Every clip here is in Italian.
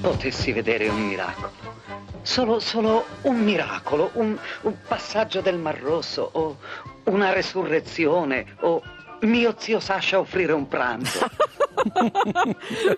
potessi vedere un miracolo. Solo, solo un miracolo, un, un passaggio del Mar Rosso o una resurrezione o mio zio Sasha offrire un pranzo.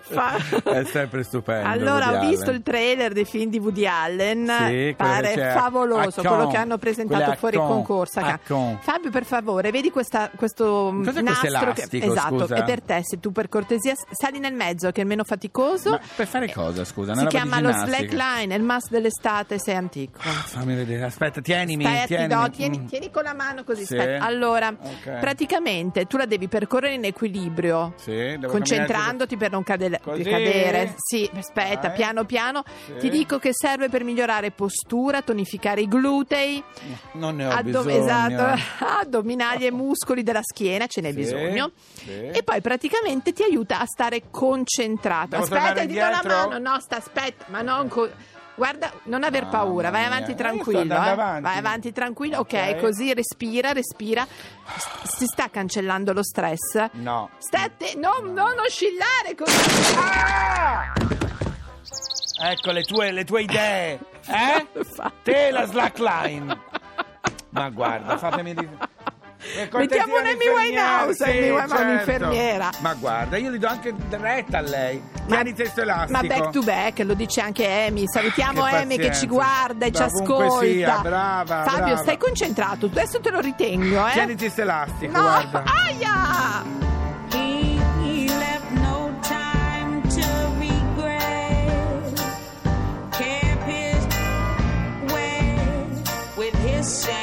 Fa- È sempre stupendo. Allora, ho visto il trailer dei film di Woody Allen, Sì, pare favoloso quello che hanno presentato fuori Caen. concorso. a A Caen. Caen. Fabio, per favore, vedi questa, questo Cos'è nastro elastico, che, esatto, scusa? è per te, se tu per cortesia sali nel mezzo che è meno faticoso. Ma per fare cosa, scusa? Si chiama lo slackline, è il mask dell'estate, sei antico. Fammi vedere, aspetta, tienimi, Stai, tienimi. no, tieni, tieni con la mano così. Sì. Allora, Ok. praticamente tu la devi percorrere in equilibrio. Sì, devo concentrandoti per non cadere, Così? cadere. Sì, aspetta, Dai. piano piano. Sì. Ti dico che serve per migliorare postura, tonificare i glutei, Non ne ho addo- bisogno. esatto, addominali e muscoli della schiena, ce n'è Sì, bisogno. sì. E poi praticamente ti aiuta a stare concentrato. Devo aspetta, do la mano. No, sta, aspetta, ma non co- Guarda, non aver paura, vai avanti tranquillo. eh. avanti. Vai avanti tranquillo, ok, Ok. così respira, respira. Si sta cancellando lo stress. No. Stai atte- non, non oscillare così. Ah! Ecco le tue, le tue idee. Eh? Te la slackline. Ma guarda, fatemi di... Mettiamo un'Amy un'infermiera, Winehouse, sì, Amy Winehouse, certo. un'infermiera. Ma guarda, io gli do anche retta a lei. Tieni testo elastico. Ma back to back, lo dice anche Amy. Salutiamo Che Amy che ci guarda e ci ascolta. sia, brava, Fabio, brava. stai concentrato. Adesso te lo ritengo, eh. Tieni testo elastico, no, guarda. aia! He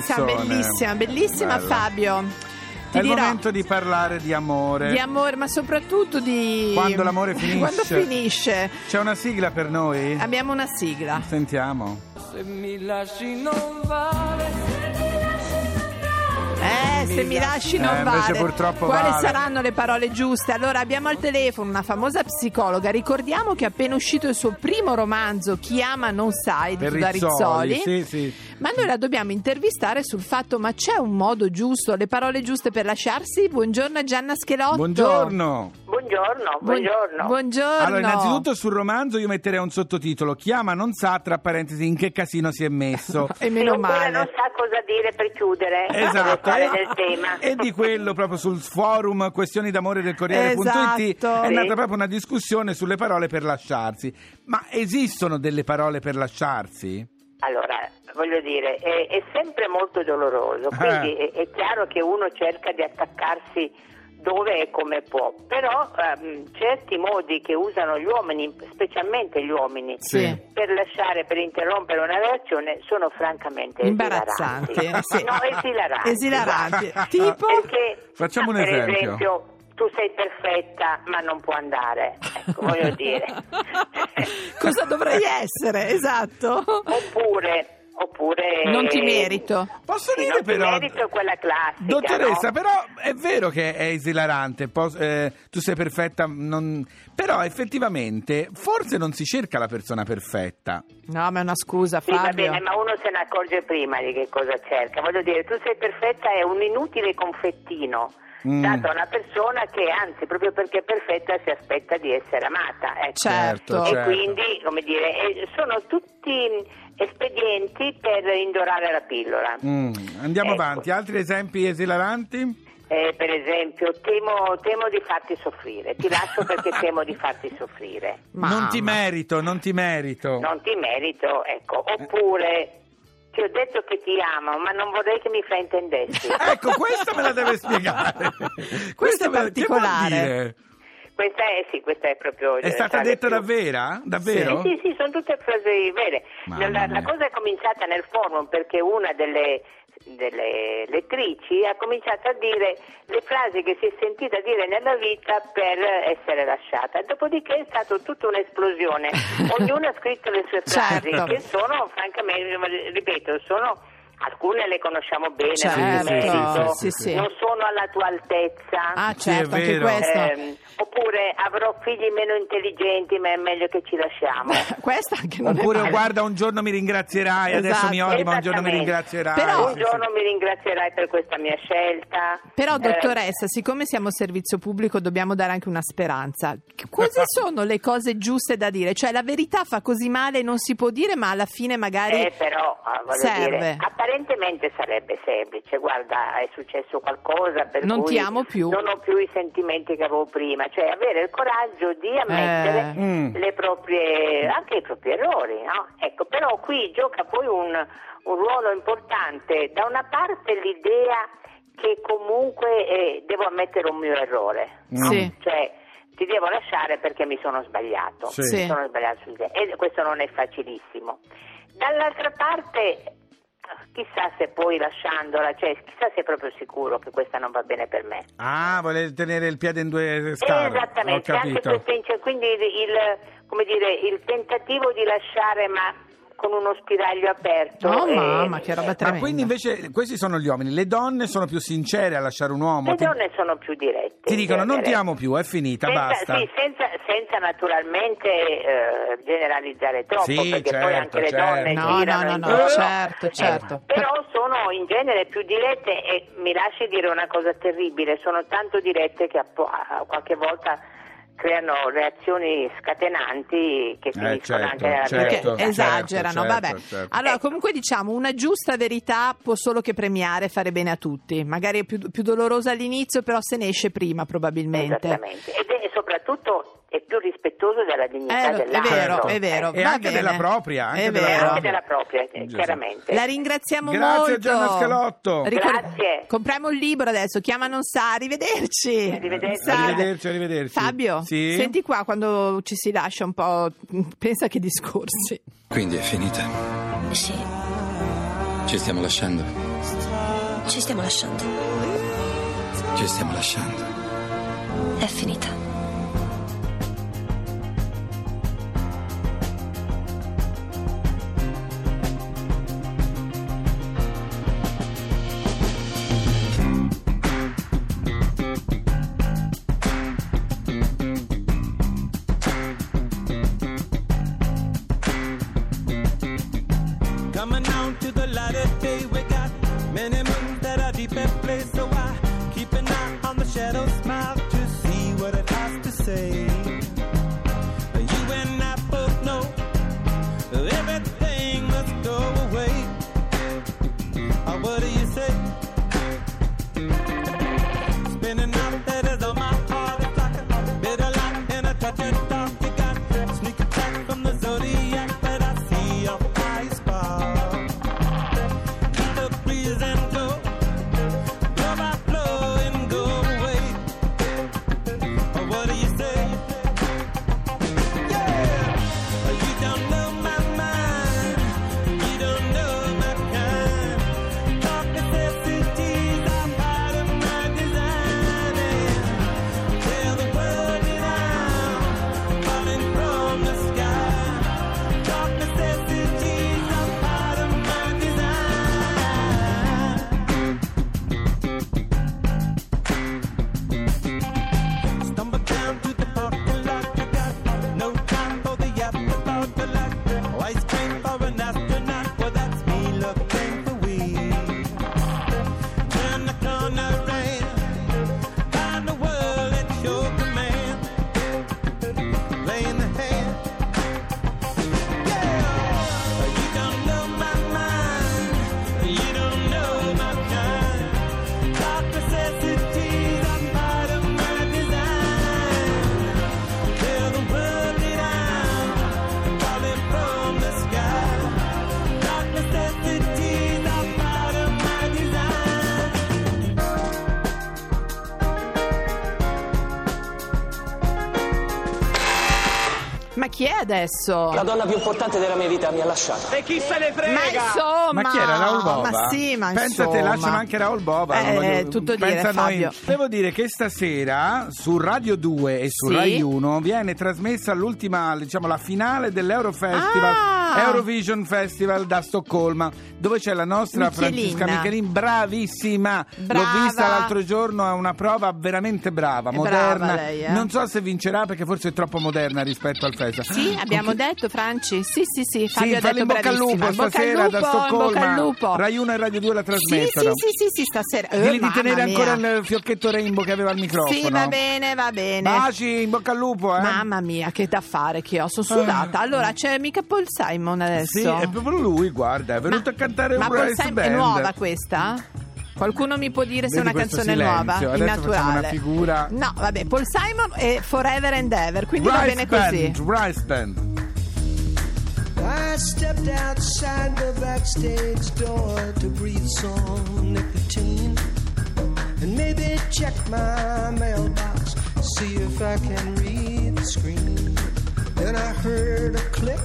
Canzone. bellissima, bellissima Bella. Fabio. Ti È il dirò momento di parlare di amore. di amore, ma soprattutto di Quando l'amore finisce. Quando finisce. C'è una sigla per noi? Abbiamo una sigla. Sentiamo. Se mi lasci non vale. Eh, se mi lasci non Eh, vale. Quali vale. saranno le parole giuste? Allora, abbiamo al telefono una famosa psicologa. Ricordiamo che è appena uscito il suo primo romanzo, Chi ama non sai, di Rizzoli. Rizzoli. Sì, sì. Ma noi la dobbiamo intervistare sul fatto, ma c'è un modo giusto, le parole giuste per lasciarsi? Buongiorno Gianna Schelotto. Buongiorno. Buongiorno buongiorno, buongiorno. Allora, innanzitutto sul romanzo io metterei un sottotitolo. Chiama non sa, tra parentesi, in che casino si è messo. E meno male. non sa cosa dire per chiudere. Esatto, Deve e, e di quello proprio sul forum questioni d'amore del Corriere.it Esatto. è Sì. nata proprio una discussione sulle parole per lasciarsi. Ma esistono delle parole per lasciarsi? Allora, voglio dire, è, è sempre molto doloroso, quindi Eh. è, è chiaro che uno cerca di attaccarsi dove e come può, però ehm, certi modi che usano gli uomini, specialmente gli uomini, Sì. per lasciare, per interrompere una relazione sono francamente Imbarazzanti. esilaranti. sì. No, esilaranti. Esilaranti. tipo? Perché Facciamo un per esempio. tu sei perfetta ma non può andare, ecco, voglio dire. Cosa dovrei essere? Esatto. Oppure, oppure Non ti merito. Posso Sì, dire non ti però... merito è quella classica. Dottoressa, no? però è vero che è esilarante, pos- eh, tu sei perfetta, non- però effettivamente forse non si cerca la persona perfetta. No, ma è una scusa, Sì, va Fabio. bene, ma uno se ne accorge prima di che cosa cerca. Voglio dire, tu sei perfetta è un inutile confettino Mm. dato a una persona che, anzi, proprio perché è perfetta, si aspetta di essere amata. ecco. Certo. E certo. quindi, come dire, eh, sono tutti espedienti per indorare la pillola. Mm, Andiamo Ecco. avanti, altri esempi esilaranti? Eh, per esempio, temo, temo di farti soffrire, ti lascio perché temo di farti soffrire. Non ti Mamma. merito, non ti merito. Non ti merito, ecco. Oppure ti ho detto che ti amo, ma non vorrei che mi fraintendessi. Ecco, questa me la deve spiegare. È la- che vuol particolare. Questa è, sì, questa è proprio... È stata detta più- davvero? Davvero? Sì, sì, sì, sono tutte frasi vere. La, la cosa è cominciata nel forum perché una delle, delle lettrici ha cominciato a dire le frasi che si è sentita dire nella vita per essere lasciata. Dopodiché è stata tutta un'esplosione. Ognuno ha scritto le sue frasi Certo. che sono, francamente, ripeto, sono... Alcune le conosciamo bene, Certo, merito, sì, sì. non sono alla tua altezza. Ah, Sì, certo, anche vero. questo. Ehm, oppure avrò figli meno intelligenti, ma è meglio che ci lasciamo. Questa anche non Oppure guarda un giorno mi ringrazierai, adesso mi Esatto. odi ma un giorno mi ringrazierai. Però- Un giorno mi ringrazierai per questa mia scelta. Però, Eh, dottoressa, siccome siamo servizio pubblico, dobbiamo dare anche una speranza. Cosa sono le cose giuste da dire? Cioè, la verità fa così male, non si può dire, ma alla fine magari. eh, però, voglio serve. dire, apparentemente sarebbe semplice. Guarda, è successo qualcosa per Non cui ti amo più. Non ho più i sentimenti che avevo prima. Cioè, avere il coraggio di ammettere Eh. Mm. le proprie, anche i propri errori, no? Ecco, però qui gioca poi un, un ruolo importante. Da una parte l'idea che comunque eh, devo ammettere un mio errore, no? Sì. Cioè, ti devo lasciare perché mi sono sbagliato. Sì. Mi sono sbagliato su di te. e questo non è facilissimo. Dall'altra parte, chissà se poi lasciandola, cioè chissà se è proprio sicuro che questa non va bene per me. Ah, vuole tenere il piede in due scale. Esattamente, ince- quindi il, il- come dire, il tentativo di lasciare ma con uno spiraglio aperto. Oh, eh, mamma, che roba eh, Ma tremenda. quindi invece questi sono gli uomini, le donne sono più sincere a lasciare un uomo. Le Ti, donne sono più dirette. ti dicono non ti amo più, è finita, Senza, basta. sì, senza, senza naturalmente eh, generalizzare troppo, Sì, perché poi certo, anche le certo. donne No, girano no, no, in no, giro. certo, Eh, certo. però sono in genere più dirette e mi lasci dire una cosa terribile, sono tanto dirette che a, a- qualche volta creano reazioni scatenanti che finiscono certo, anche nella certo. Perché violenza. esagerano, certo, vabbè. certo. Allora, Ecco. comunque diciamo, una giusta verità può solo che premiare e fare bene a tutti. Magari è più, più dolorosa all'inizio, però se ne esce prima probabilmente. Esattamente, è soprattutto è più rispettoso della dignità Eh, è dell'altro. vero, Certo. è vero. E anche bene. della propria, anche è della vero. Anche della propria, eh, chiaramente. La ringraziamo Grazie, molto. Gianna Scalotto. Grazie. Compriamo un libro adesso, chiama non sa, arrivederci. Arrivederci. Sa- Arrivederci, arrivederci. Fabio, Sì? senti qua quando ci si lascia un po', pensa che discorsi. Quindi è finita. Sì, Ci stiamo lasciando. ci stiamo lasciando. Ci stiamo lasciando. È finita. Light of day, adesso? La donna più importante della mia vita mi ha lasciato. E chi se ne frega? Ma insomma, Ma chi era Raul Bova? Ma sì, ma Pensa te, lasciano anche Raul Bova. Eh, voglio- tutto dire, pensa a noi. Fabio. Devo dire che stasera su Radio 2 e su Sì? Rai 1 viene trasmessa l'ultima, diciamo, la finale dell'Eurofestival, Ah! Eurovision Festival da Stoccolma, dove c'è la nostra Michelin. Francesca Michelin, bravissima. Brava. L'ho vista l'altro giorno, è una prova veramente brava, È moderna. brava lei, eh. Non so se vincerà perché forse è troppo moderna rispetto al festival. Sì, abbiamo detto, Franci. Sì, sì, sì. Fabio Sì, ha detto in bocca al lupo stasera da Stoccolma. Rai 1 e Radio 2 la trasmettono. sì, sì, sì, sì, stasera. Eh, di mamma tenere mia. ancora il fiocchetto Rainbow che aveva al microfono. Sì, va bene, va bene. Baci, in bocca al lupo, eh. Mamma mia, che da fare che ho, sono sudata. Allora, c'è mica Paul Simon adesso. Sì, è proprio lui, guarda, è venuto a cantare Ma un Rice Simon Band. è nuova questa? Qualcuno mi può dire se è Vedi una canzone silenzio, nuova, adesso innaturale? una figura. No, vabbè, Paul Simon è Forever and Ever, quindi va Rice bene così. Band, Rice Band. I stepped outside the backstage door to breathe some nicotine and maybe check my mailbox, see if I can read the screen. Then I heard a click,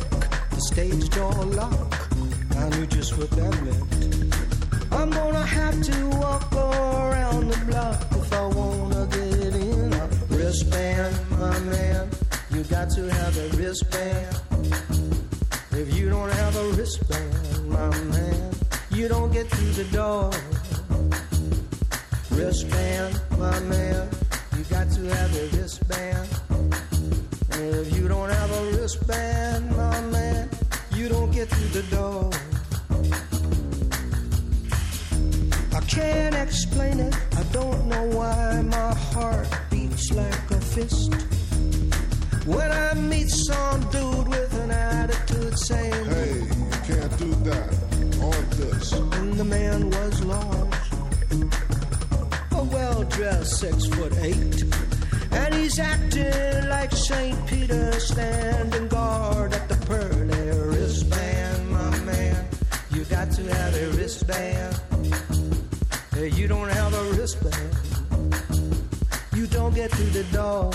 stage door lock. I knew just what that meant. I'm gonna have to walk around the block if I wanna get in a wristband, my man. You got to have a wristband. If you don't have a wristband, my man, you don't get through the door. Wristband, my man, you got to have a wristband. The door. I can't explain it, I don't know why my heart beats like a fist. When I meet some dude with an attitude saying, Hey, you can't do that on this. and the man was lost. A well dressed six foot eight. And he's acting like St. Peter standing guard at the pearly got to have a wristband. Hey, you don't have a wristband. You don't get through the door.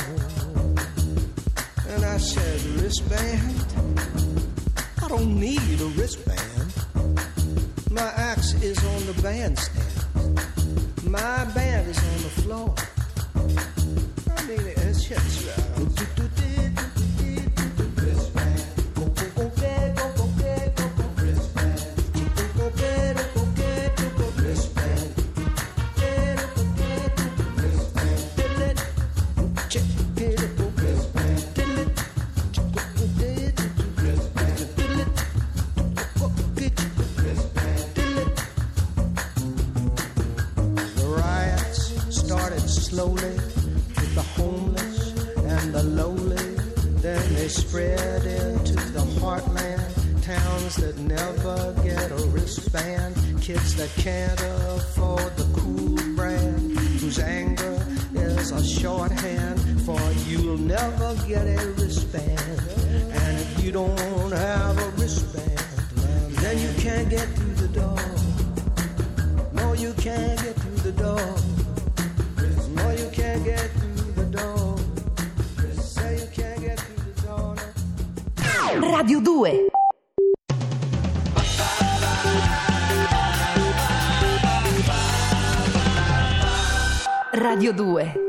And I said, wristband? I don't need a wristband. My axe is on the bandstand. My band is on the floor. I mean, it's just The Kids that can't afford the cool brand. Whose anger is a shorthand for you'll never get a wristband. And if you don't have a wristband, then you can't get through the door. No, you can't get through the door. Radio 2 Radio 2